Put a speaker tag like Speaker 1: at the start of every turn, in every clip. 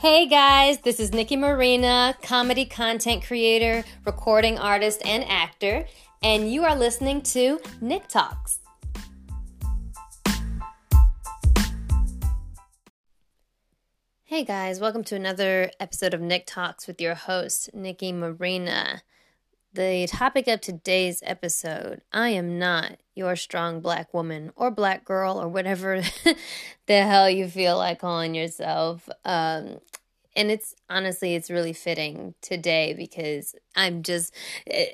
Speaker 1: Hey guys, this is Nicque Marina, comedy content creator, recording artist, and actor, and you are listening to Nick Talks. Hey guys, welcome to another episode of Nick Talks with your host, Nicque Marina. The topic of today's episode I am not your strong black woman or black girl or whatever the hell you feel like calling yourself. Um, and it's honestly, it's really fitting today because I'm just. Eh,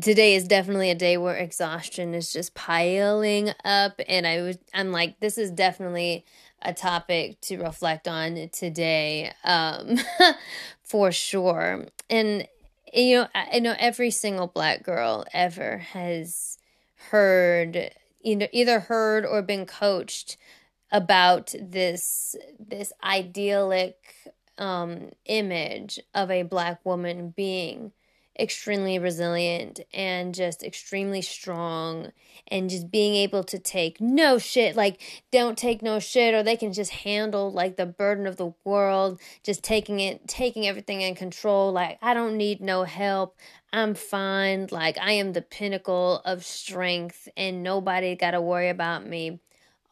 Speaker 1: today is definitely a day where exhaustion is just piling up and i was i'm like this is definitely a topic to reflect on today um for sure and you know, I know every single black girl ever has heard, you know, either heard or been coached about this this idyllic um, image of a black woman being extremely resilient and just extremely strong and just being able to take no shit like don't take no shit or they can just handle like the burden of the world just taking it taking everything in control like I don't need no help I'm fine like I am the pinnacle of strength and nobody got to worry about me.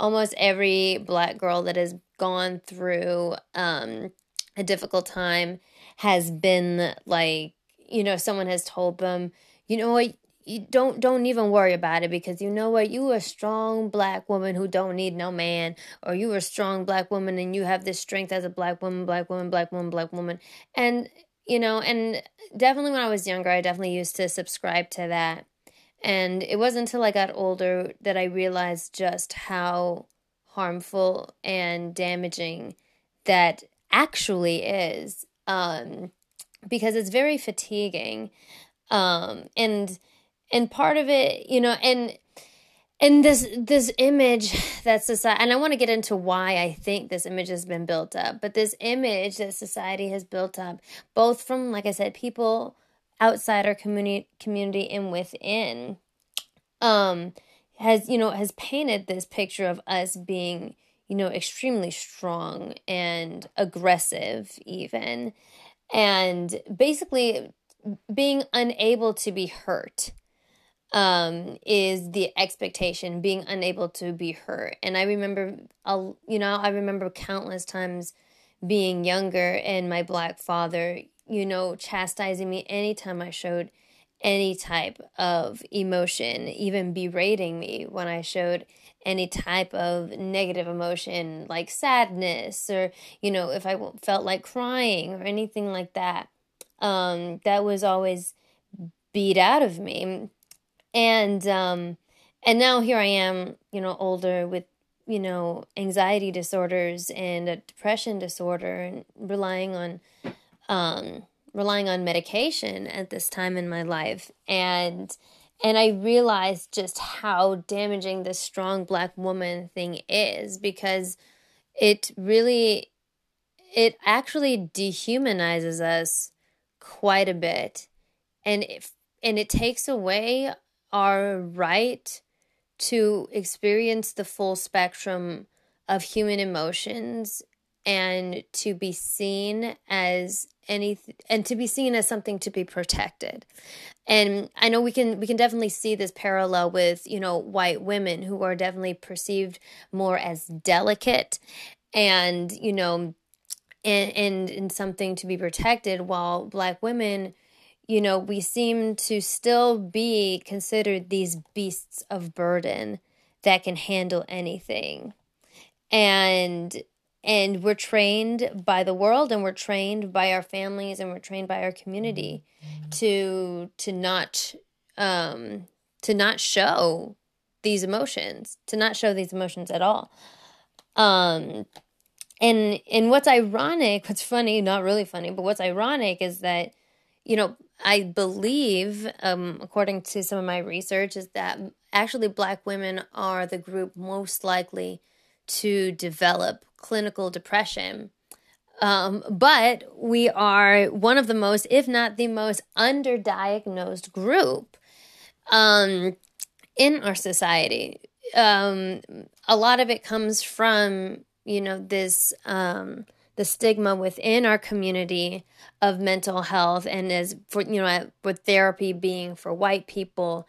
Speaker 1: Almost every black girl that has gone through um a difficult time has been like you know someone has told them you know what? You don't don't even worry about it because you know what? You a strong black woman who don't need no man or you a strong black woman and you have this strength as a black woman black woman black woman black woman. And you know and definitely when i was younger i definitely used to subscribe to that. And it wasn't until i got older that i realized just how harmful and damaging that actually is um because it's very fatiguing um and and part of it you know and and this this image that society and i want to get into why i think this image has been built up but this image that society has built up both from like i said people outside our community community and within um has you know has painted this picture of us being you know extremely strong and aggressive even. And basically being unable to be hurt um is the expectation being unable to be hurt. And i remember I'll, you know i remember countless times being younger and my black father you know chastising me anytime i showed any type of emotion even berating me when i showed any type of negative emotion like sadness or you know if i felt like crying or anything like that. Um that was always beat out of me. And um and now here i am you know older with you know anxiety disorders and a depression disorder and relying on um relying on medication at this time in my life. And and I realized just how damaging this strong black woman thing is because it really it actually dehumanizes us quite a bit. And if and it takes away our right to experience the full spectrum of human emotions and to be seen as any and to be seen as something to be protected. And i know we can we can definitely see this parallel with you know white women who are definitely perceived more as delicate and you know and and, and something to be protected while black women you know we seem to still be considered these beasts of burden that can handle anything. And and we're trained by the world and we're trained by our families and we're trained by our community to to not um to not show these emotions to not show these emotions at all. Um and and what's ironic what's funny not really funny but what's ironic is that you know i believe um according to some of my research is that actually black women are the group most likely to develop clinical depression. Um, but we are one of the most, if not the most, underdiagnosed group um, in our society. Um, a lot of it comes from, you know, this um, the stigma within our community of mental health and as for you know with therapy being for white people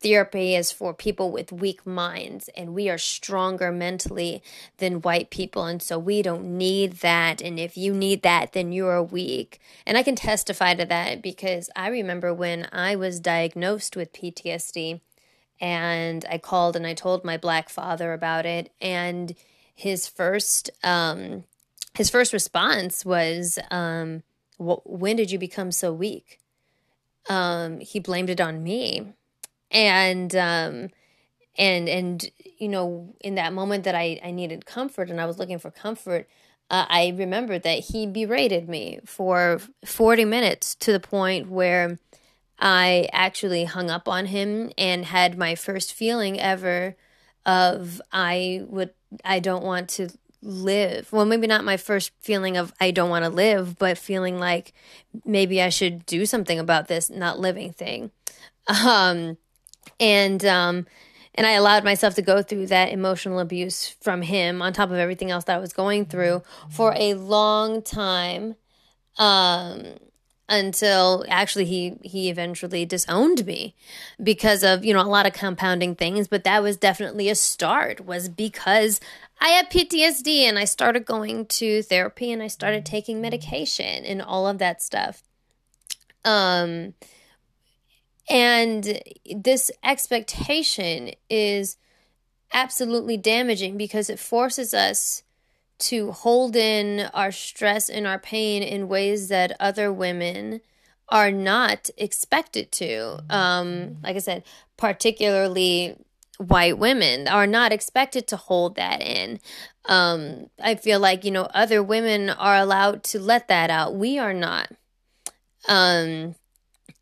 Speaker 1: therapy is for people with weak minds and we are stronger mentally than white people and so we don't need that and if you need that then you're weak. And i can testify to that because i remember when i was diagnosed with ptsd and i called and i told my black father about it and his first um his first response was um when did you become so weak? Um he blamed it on me and um and and you know in that moment that i i needed comfort and i was looking for comfort uh, i remembered that he berated me for 40 minutes to the point where i actually hung up on him and had my first feeling ever of i would i don't want to live. Well maybe not my first feeling of i don't want to live but feeling like maybe i should do something about this not living thing. Um and um and I allowed myself to go through that emotional abuse from him on top of everything else that I was going through for a long time um until actually he he eventually disowned me because of you know a lot of compounding things. But that was definitely a start was because I had PTSD and I started going to therapy and I started taking medication and all of that stuff. Um and this expectation is absolutely damaging because it forces us to hold in our stress and our pain in ways that other women are not expected to. Um, like I said, particularly white women are not expected to hold that in. Um, I feel like, you know, other women are allowed to let that out. We are not. Um,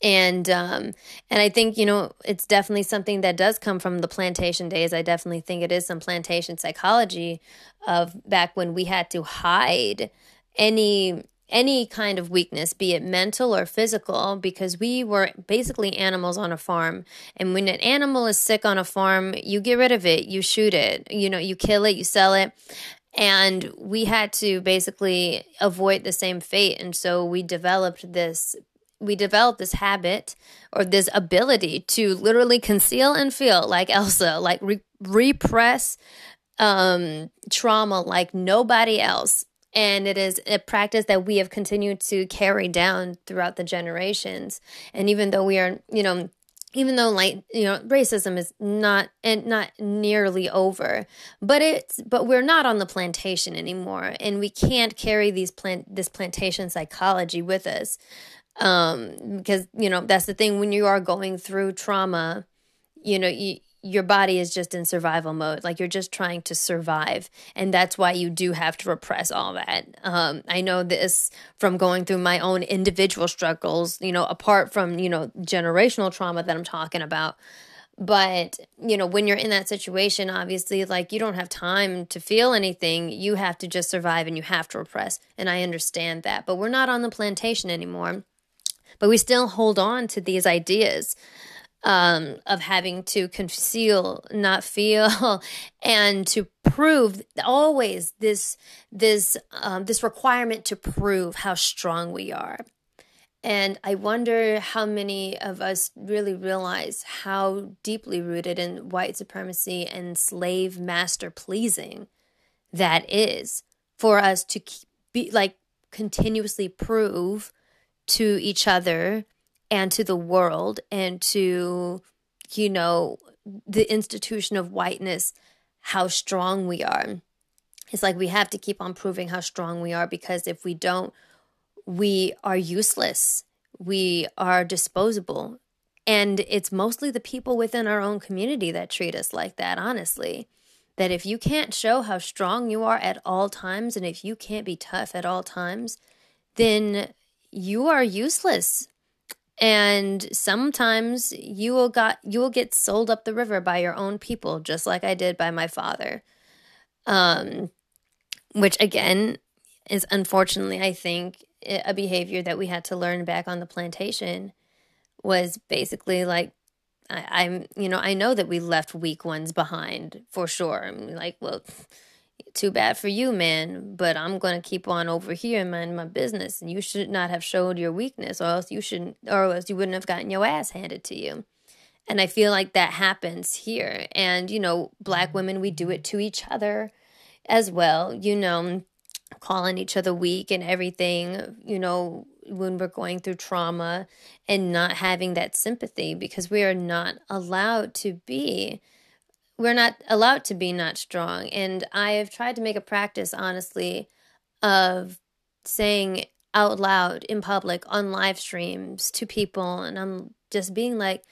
Speaker 1: and um and i think you know it's definitely something that does come from the plantation days. I definitely think it is some plantation psychology of back when we had to hide any any kind of weakness be it mental or physical because we were basically animals on a farm. And when an animal is sick on a farm you get rid of it you shoot it you know you kill it you sell it. And we had to basically avoid the same fate. And so we developed this we develop this habit or this ability to literally conceal and feel like Elsa, like re- repress um, trauma like nobody else. And it is a practice that we have continued to carry down throughout the generations. And even though we are, you know, even though like you know racism is not and not nearly over but it's but we're not on the plantation anymore and we can't carry these plant this plantation psychology with us um because you know that's the thing when you are going through trauma you know you your body is just in survival mode like you're just trying to survive and that's why you do have to repress all that. Um, i know this from going through my own individual struggles you know apart from you know generational trauma that i'm talking about. But you know when you're in that situation obviously like you don't have time to feel anything you have to just survive and you have to repress and i understand that. But we're not on the plantation anymore but we still hold on to these ideas um, of having to conceal, not feel, and to prove always this this um, this requirement to prove how strong we are. And I wonder how many of us really realize how deeply rooted in white supremacy and slave master pleasing that is for us to be like continuously prove to each other and to the world and to, you know, the institution of whiteness, how strong we are. It's like we have to keep on proving how strong we are because if we don't, we are useless. We are disposable. And it's mostly the people within our own community that treat us like that, honestly. That if you can't show how strong you are at all times, and if you can't be tough at all times, then you are useless. And sometimes you will got you will get sold up the river by your own people just like i did by my father. Um which again is unfortunately i think a behavior that we had to learn back on the plantation was basically like I, am you know i know that we left weak ones behind for sure. I'm like well too bad for you, man, but I'm going to keep on over here and mind my business. And you should not have showed your weakness, or else you shouldn't, or else you wouldn't have gotten your ass handed to you. And I feel like that happens here. And, you know, black women, we do it to each other as well, you know, calling each other weak and everything, you know, when we're going through trauma and not having that sympathy because we are not allowed to be we're not allowed to be not strong. And I have tried to make a practice, honestly, of saying out loud in public on live streams to people. And I'm just being like,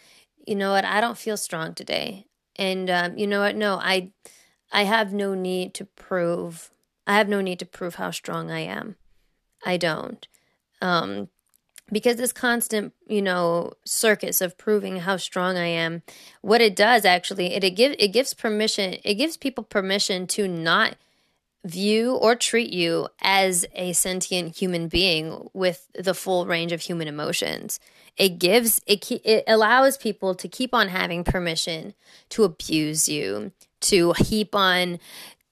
Speaker 1: you know what, I don't feel strong today. And um, you know what, no, I, I have no need to prove, I have no need to prove how strong I am. I don't. Um, because this constant you know circus of proving how strong i am what it does actually it, it give it gives permission it gives people permission to not view or treat you as a sentient human being with the full range of human emotions. It gives it it allows people to keep on having permission to abuse you to heap on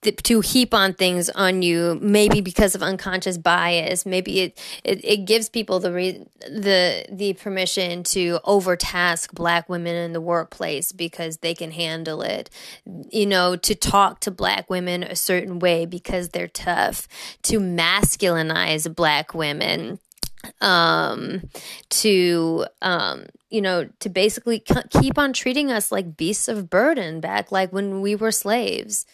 Speaker 1: to heap on things on you maybe because of unconscious bias. Maybe it it, it gives people the re- the the permission to overtask black women in the workplace because they can handle it. You know to talk to black women a certain way because they're tough. To masculinize black women um to um you know to basically keep on treating us like beasts of burden back like when we were slaves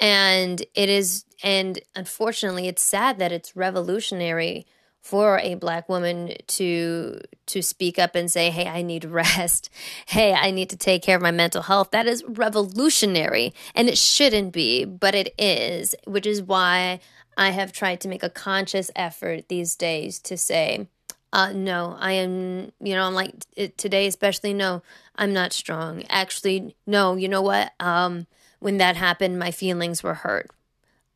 Speaker 1: and it is, and unfortunately, it's sad that it's revolutionary for a black woman to to speak up and say hey i need rest. Hey i need to take care of my mental health. That is revolutionary and it shouldn't be but it is which is why i have tried to make a conscious effort these days to say uh, no i am you know i'm like today especially no i'm not strong. Actually no you know what? Um when that happened, my feelings were hurt.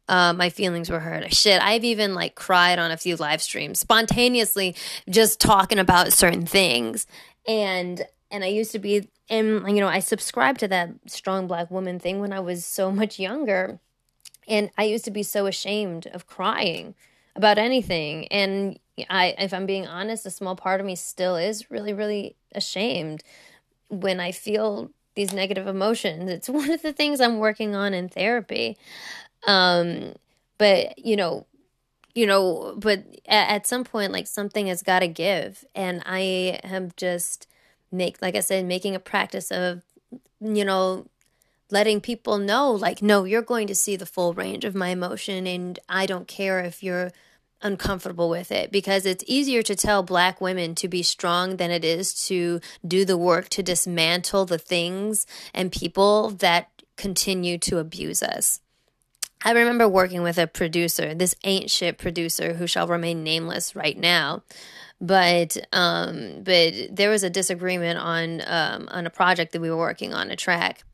Speaker 1: Uh, my feelings were hurt. Shit, I've even like cried on a few live streams spontaneously, just talking about certain things. And and I used to be, and you know, I subscribed to that strong black woman thing when I was so much younger, and I used to be so ashamed of crying about anything. And I, if I'm being honest, a small part of me still is really, really ashamed when I feel these negative emotions. It's one of the things I'm working on in therapy. Um, but you know, you know, but at, at some point, like something has got to give, and I have just make, like I said, making a practice of, you know, letting people know, like, no, you're going to see the full range of my emotion, and I don't care if you're uncomfortable with it because it's easier to tell black women to be strong than it is to do the work to dismantle the things and people that continue to abuse us. I remember working with a producer, this ain't shit producer who shall remain nameless right now. But um, but there was a disagreement on um, on a project that we were working on, a track,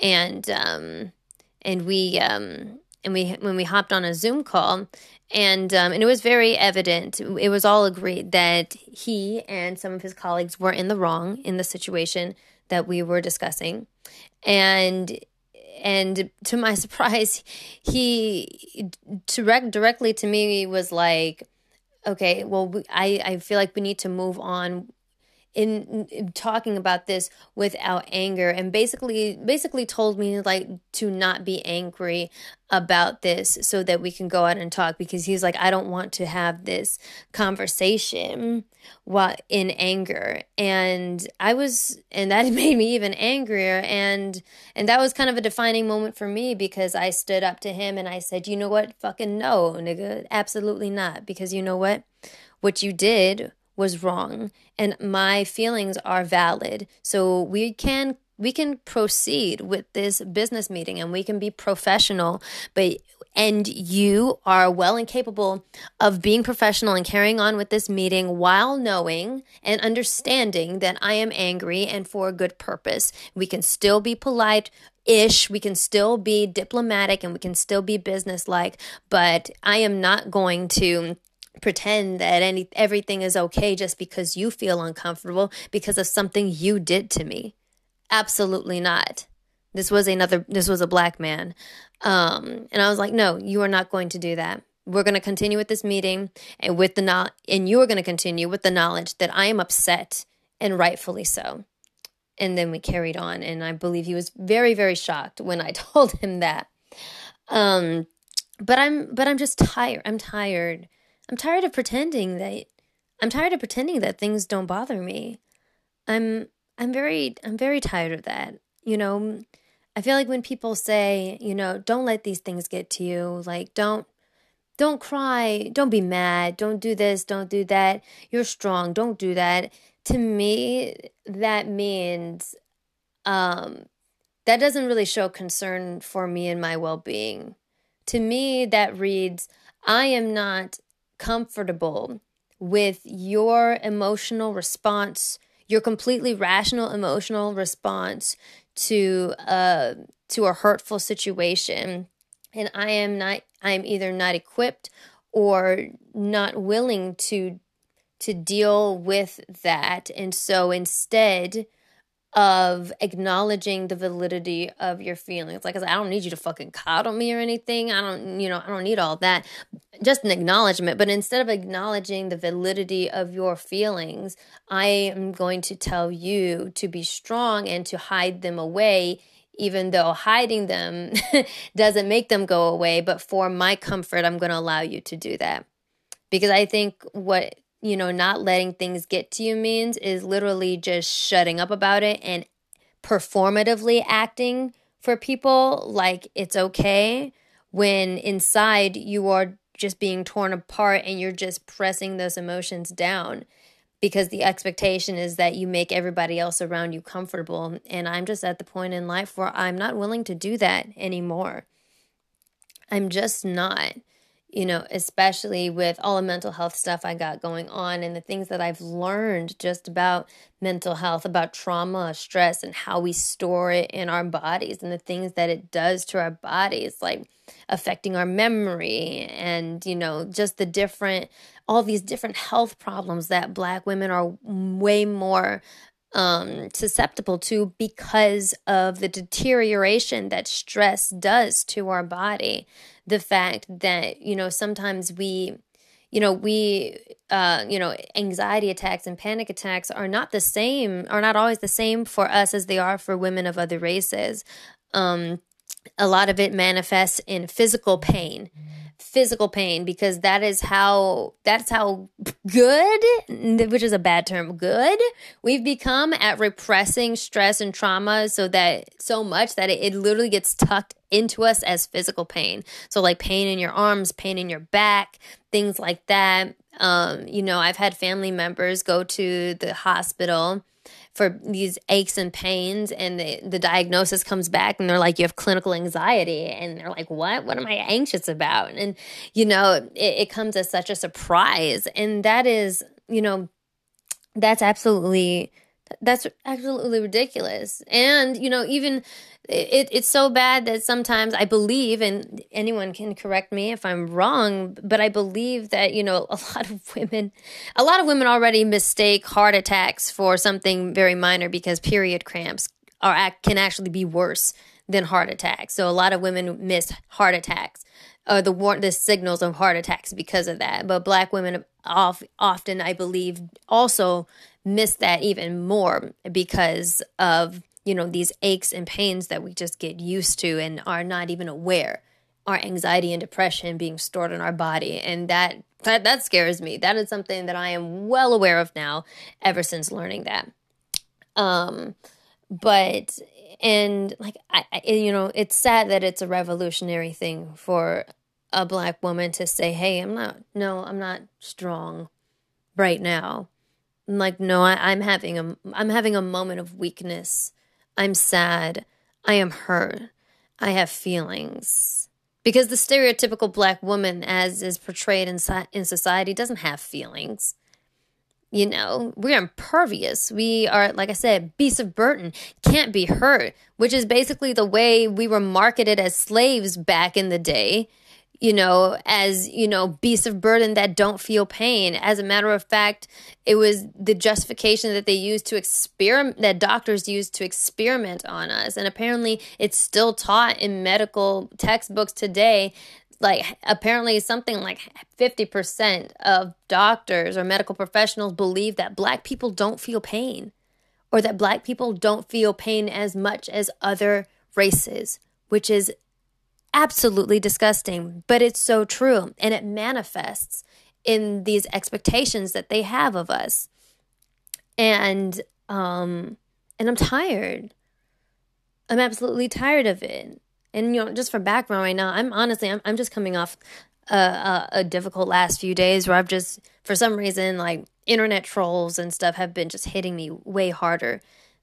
Speaker 1: and um, and we um, and we when we hopped on a Zoom call, and um, and it was very evident. It was all agreed that he and some of his colleagues were in the wrong in the situation that we were discussing, and and to my surprise, he direct directly to me was like, "Okay, well, I I feel like we need to move on in, in, talking about this without anger and basically basically told me like to not be angry about this so that we can go out and talk because he's like I don't want to have this conversation while in anger. And I was and that made me even angrier. And and that was kind of a defining moment for me because I stood up to him and I said you know what? Fucking no nigga. Absolutely not. Because you know what? What you did was wrong and my feelings are valid. So we can we can proceed with this business meeting and we can be professional, but and you are well and capable of being professional and carrying on with this meeting while knowing and understanding that I am angry and for a good purpose. We can still be polite ish, we can still be diplomatic and we can still be businesslike, but I am not going to pretend that any everything is okay just because you feel uncomfortable because of something you did to me. Absolutely not. This was another, this was a black man. Um, and I was like, no, you are not going to do that. We're going to continue with this meeting and with the, no- and you are going to continue with the knowledge that I am upset and rightfully so. And then we carried on. And I believe he was very, very shocked when I told him that. Um, but I'm, but I'm just tired. I'm tired. I'm tired of pretending that I'm tired of pretending that things don't bother me. I'm I'm very I'm very tired of that. You know, I feel like when people say, you know, don't let these things get to you, like don't don't cry, don't be mad, don't do this, don't do that. You're strong, don't do that. To me, that means um that doesn't really show concern for me and my well-being. To me, that reads I am not comfortable with your emotional response, your completely rational emotional response to uh to a hurtful situation. And I am not I am either not equipped or not willing to to deal with that. And so instead of acknowledging the validity of your feelings. Like I said, I don't need you to fucking coddle me or anything. I don't, you know, I don't need all that. Just an acknowledgement. But instead of acknowledging the validity of your feelings, I am going to tell you to be strong and to hide them away. Even though hiding them doesn't make them go away, but for my comfort, I'm going to allow you to do that. Because I think what you know, not letting things get to you means is literally just shutting up about it and performatively acting for people like it's okay when inside you are just being torn apart and you're just pressing those emotions down because the expectation is that you make everybody else around you comfortable. And I'm just at the point in life where I'm not willing to do that anymore. I'm just not you know, especially with all the mental health stuff I got going on and the things that I've learned just about mental health, about trauma, stress, and how we store it in our bodies and the things that it does to our bodies, like affecting our memory and, you know, just the different, all these different health problems that Black women are way more um, susceptible to because of the deterioration that stress does to our body. The fact that, you know, sometimes we, you know, we, uh, you know, anxiety attacks and panic attacks are not the same, are not always the same for us as they are for women of other races. Um, a lot of it manifests in physical pain physical pain because that is how that's how good which is a bad term good we've become at repressing stress and trauma so that so much that it, it literally gets tucked into us as physical pain. So like pain in your arms pain in your back things like that. Um, you know i've had family members go to the hospital for these aches and pains and the, the diagnosis comes back and they're like you have clinical anxiety and they're like what? What am i anxious about? And you know it, it comes as such a surprise and that is you know that's absolutely that's absolutely ridiculous and you know even it, it's so bad that sometimes I believe, and anyone can correct me if I'm wrong, but I believe that, you know, a lot of women, a lot of women already mistake heart attacks for something very minor because period cramps are can actually be worse than heart attacks. So a lot of women miss heart attacks or the war- the signals of heart attacks because of that. But black women often, I believe, also miss that even more because of you know, these aches and pains that we just get used to and are not even aware. Our anxiety and depression being stored in our body. And that that that scares me. That is something that i am well aware of now ever since learning that. Um but and like I, I you know it's sad that it's a revolutionary thing for a black woman to say hey i'm not no i'm not strong right now like no I, i'm having a i'm having a moment of weakness I'm sad. I am hurt. I have feelings. Because the stereotypical black woman, as is portrayed in, in society, doesn't have feelings. You know, we're impervious. We are, like I said, beasts of burden, can't be hurt, which is basically the way we were marketed as slaves back in the day. You know, as, you know, beasts of burden that don't feel pain. As a matter of fact, it was the justification that they used to experiment, that doctors used to experiment on us. And apparently it's still taught in medical textbooks today like apparently something like 50% of doctors or medical professionals believe that black people don't feel pain or that black people don't feel pain as much as other races, which is absolutely disgusting, but it's so true. And it manifests in these expectations that they have of us. And, um, and I'm tired. I'm absolutely tired of it. And, you know, just for background right now, I'm honestly, I'm, I'm just coming off a, a, a difficult last few days where I've just, for some reason, like internet trolls and stuff have been just hitting me way harder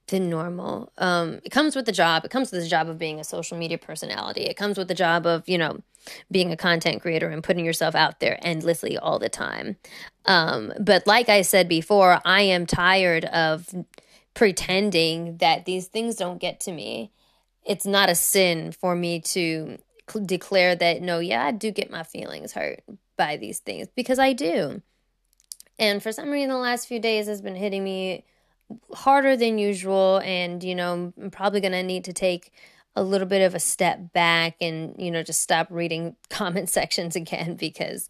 Speaker 1: than normal. Um, it comes with the job. It comes with the job of being a social media personality. It comes with the job of, you know, being a content creator and putting yourself out there endlessly all the time. Um, but like I said before, I am tired of pretending that these things don't get to me. It's not a sin for me to declare that, no, yeah, I do get my feelings hurt by these things because I do. And for some reason, the last few days has been hitting me harder than usual and you know i'm probably going to need to take a little bit of a step back and you know just stop reading comment sections again because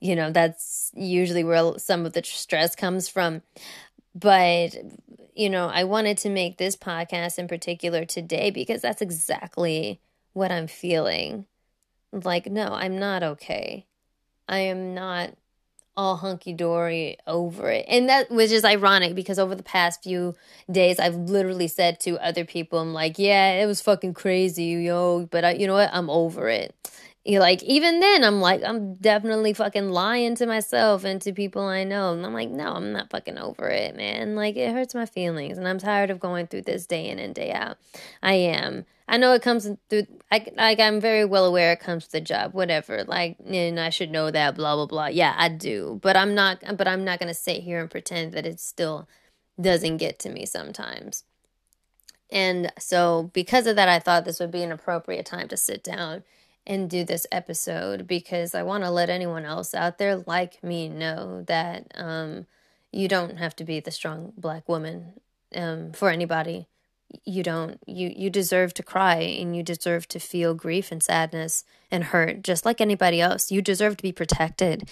Speaker 1: you know that's usually where some of the stress comes from. But you know i wanted to make this podcast in particular today because that's exactly what i'm feeling. Like no i'm not okay. I am not all hunky dory over it. And that was just ironic because over the past few days, I've literally said to other people, I'm like, yeah, it was fucking crazy, yo, but I, you know what? I'm over it. You like, even then, I'm like, I'm definitely fucking lying to myself and to people I know. And I'm like, no, I'm not fucking over it, man. Like, it hurts my feelings. And I'm tired of going through this day in and day out. I am. I know it comes through. I, like I'm very well aware it comes with the job, whatever. Like, and I should know that. Blah blah blah. Yeah, I do, but I'm not. But I'm not gonna sit here and pretend that it still doesn't get to me sometimes. And so, because of that, I thought this would be an appropriate time to sit down and do this episode because I want to let anyone else out there like me know that um, you don't have to be the strong black woman um, for anybody. You don't you you deserve to cry and you deserve to feel grief and sadness and hurt just like anybody else. You deserve to be protected.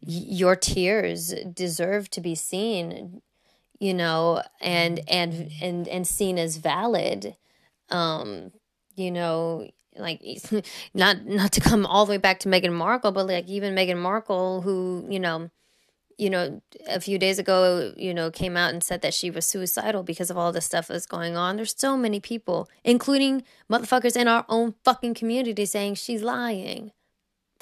Speaker 1: Your tears deserve to be seen you know and and and and seen as valid um you know like not not to come all the way back to Meghan Markle but like even Meghan Markle who you know you know, a few days ago, you know, came out and said that she was suicidal because of all the stuff that's going on. There's so many people, including motherfuckers in our own fucking community, saying she's lying.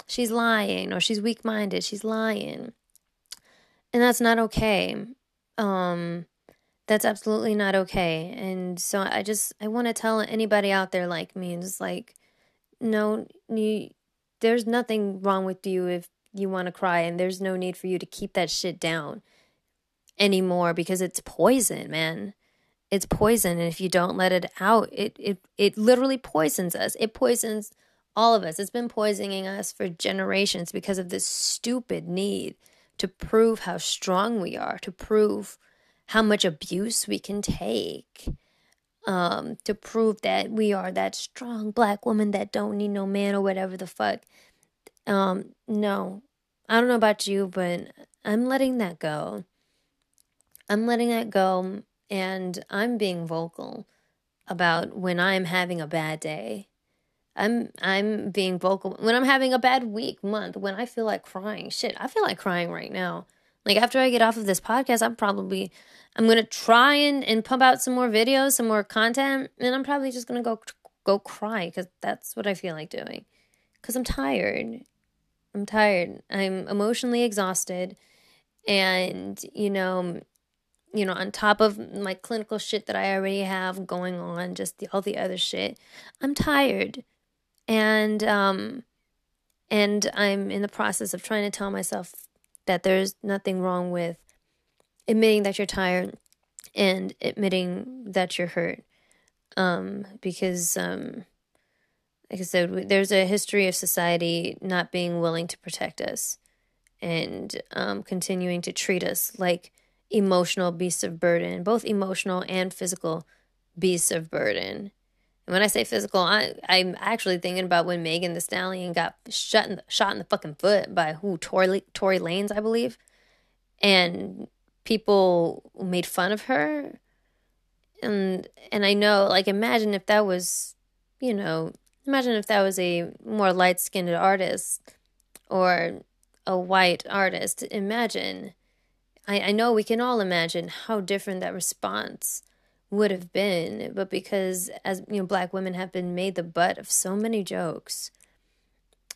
Speaker 1: She's lying or she's weak minded. She's lying. And that's not okay. Um, that's absolutely not okay. And so I just, I want to tell anybody out there like me, it's like, no, you, there's nothing wrong with you if you want to cry and there's no need for you to keep that shit down anymore because it's poison, man. It's poison and if you don't let it out, it it it literally poisons us. It poisons all of us. It's been poisoning us for generations because of this stupid need to prove how strong we are, to prove how much abuse we can take. Um, to prove that we are that strong black woman that don't need no man or whatever the fuck. Um, no, I don't know about you, but I'm letting that go. I'm letting that go and I'm being vocal about when I'm having a bad day. I'm I'm being vocal when I'm having a bad week, month, when I feel like crying. Shit, I feel like crying right now. Like after I get off of this podcast, I'm probably I'm gonna try and, and pump out some more videos, some more content, and I'm probably just gonna go go cry because that's what I feel like doing. Cause I'm tired I'm tired. I'm emotionally exhausted. And, you know, you know, on top of my clinical shit that I already have going on, just the, all the other shit, I'm tired. And um and I'm in the process of trying to tell myself that there's nothing wrong with admitting that you're tired and admitting that you're hurt. Um because um like I said, there's a history of society not being willing to protect us and um, continuing to treat us like emotional beasts of burden, both emotional and physical beasts of burden. And when I say physical, I, I'm actually thinking about when Megan Thee Stallion got shot in the, shot in the fucking foot by who Tory Tory Lanez, I believe, and people made fun of her. And and I know, like, imagine if that was, you know, imagine if that was a more light skinned artist or a white artist. Imagine, I, I know we can all imagine how different that response would have been, but because as you know, black women have been made the butt of so many jokes,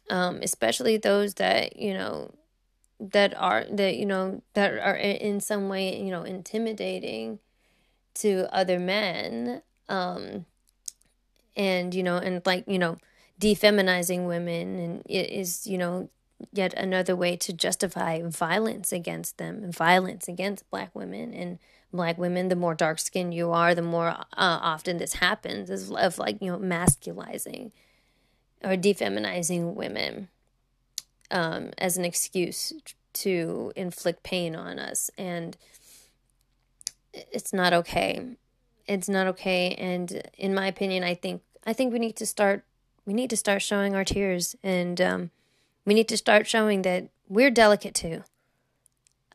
Speaker 1: um, especially those that you know that are that you know that are in some way you know intimidating to other men, um, and you know, and like you know, defeminizing women, and it is you know yet another way to justify violence against them and violence against black women and black women the more dark skinned you are the more uh, often this happens is of like you know masculizing or defeminizing women um, as an excuse to inflict pain on us. And it's not okay. It's not okay. And in my opinion i think i think we need to start we need to start showing our tears. And um, we need to start showing that we're delicate too.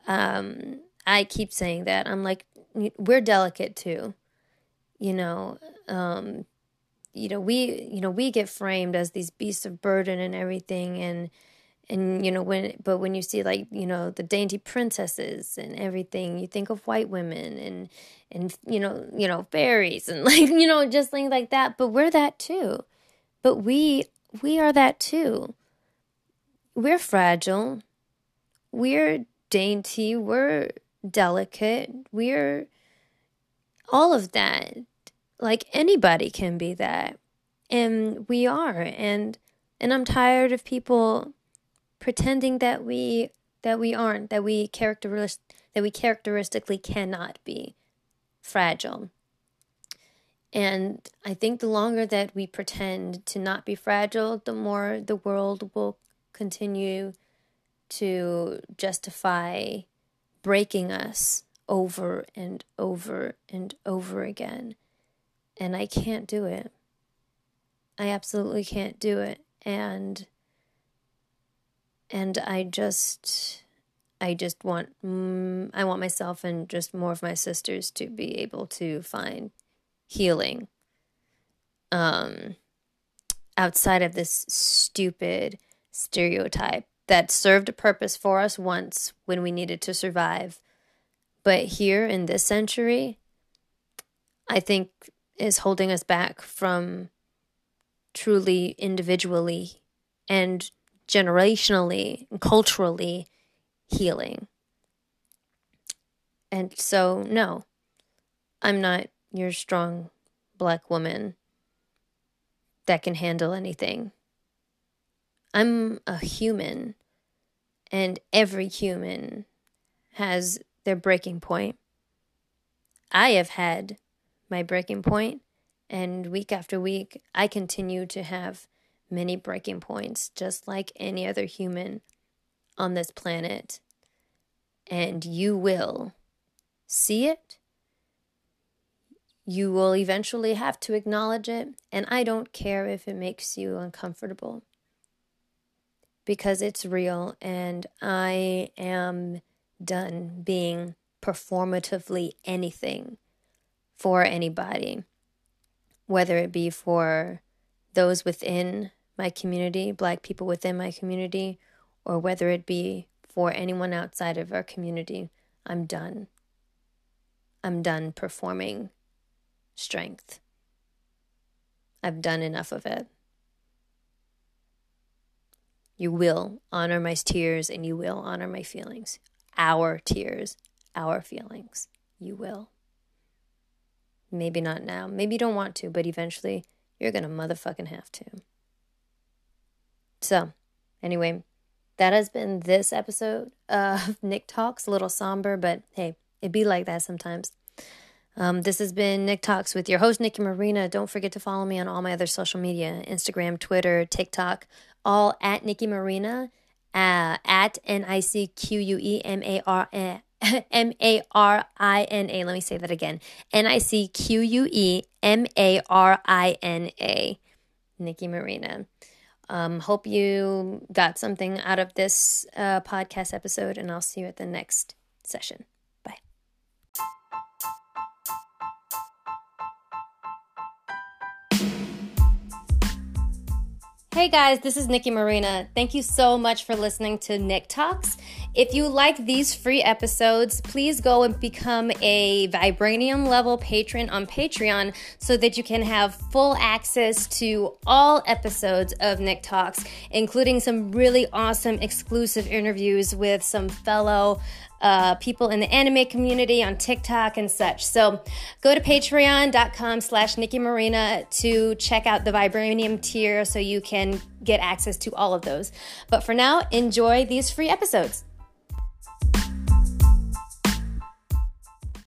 Speaker 1: Um, I keep saying that. I'm like, we're delicate too. You know, um, you know, we, you know, we get framed as these beasts of burden and everything, and and you know when, but when you see like you know the dainty princesses and everything, you think of white women and and you know you know fairies and like you know just things like that. But we're that too. But we we are that too we're fragile. We're dainty. We're delicate. We're all of that. Like anybody can be that. And we are. And and I'm tired of people pretending that we that we aren't, that we characteris- that we characteristically cannot be fragile. And I think the longer that we pretend to not be fragile, the more the world will continue to justify breaking us over and over and over again. And I can't do it. I absolutely can't do it. And and I just I just want mm, I want myself and just more of my sisters to be able to find healing um outside of this stupid stereotype that served a purpose for us once when we needed to survive. But here in this century, I think is holding us back from truly individually and generationally and culturally healing. And so, no, I'm not your strong black woman that can handle anything. I'm a human, and every human has their breaking point. I have had my breaking point, and week after week, I continue to have many breaking points, just like any other human on this planet. And you will see it. You will eventually have to acknowledge it, and I don't care if it makes you uncomfortable because it's real and I am done being performatively anything for anybody, whether it be for those within my community, black people within my community, or whether it be for anyone outside of our community. I'm done. I'm done performing strength. I've done enough of it. You will honor my tears and you will honor my feelings. Our tears, our feelings. You will. Maybe not now. Maybe you don't want to, but eventually you're going to motherfucking have to. So, anyway, that has been this episode of Nick Talks. A little somber, but hey, it be like that sometimes. Um, this has been Nick Talks with your host, Nicque Marina. Don't forget to follow me on all my other social media Instagram, Twitter, TikTok, all at Nicque Marina, uh, at N I C Q U E M A R M A R I N A. Let me say that again N I C Q U E M A R I N A. Nicque Marina. Um, hope you got something out of this uh, podcast episode, and I'll see you at the next session. Hey guys, this is Nicque Marina. Thank you so much for listening to Nick Talks. If you like these free episodes, please go and become a Vibranium level patron on Patreon so that you can have full access to all episodes of Nick Talks, including some really awesome exclusive interviews with some fellow uh, people in the anime community on TikTok and such. So go to patreon.com slash Nicque Marina to check out the Vibranium tier so you can get access to all of those. But for now, enjoy these free episodes.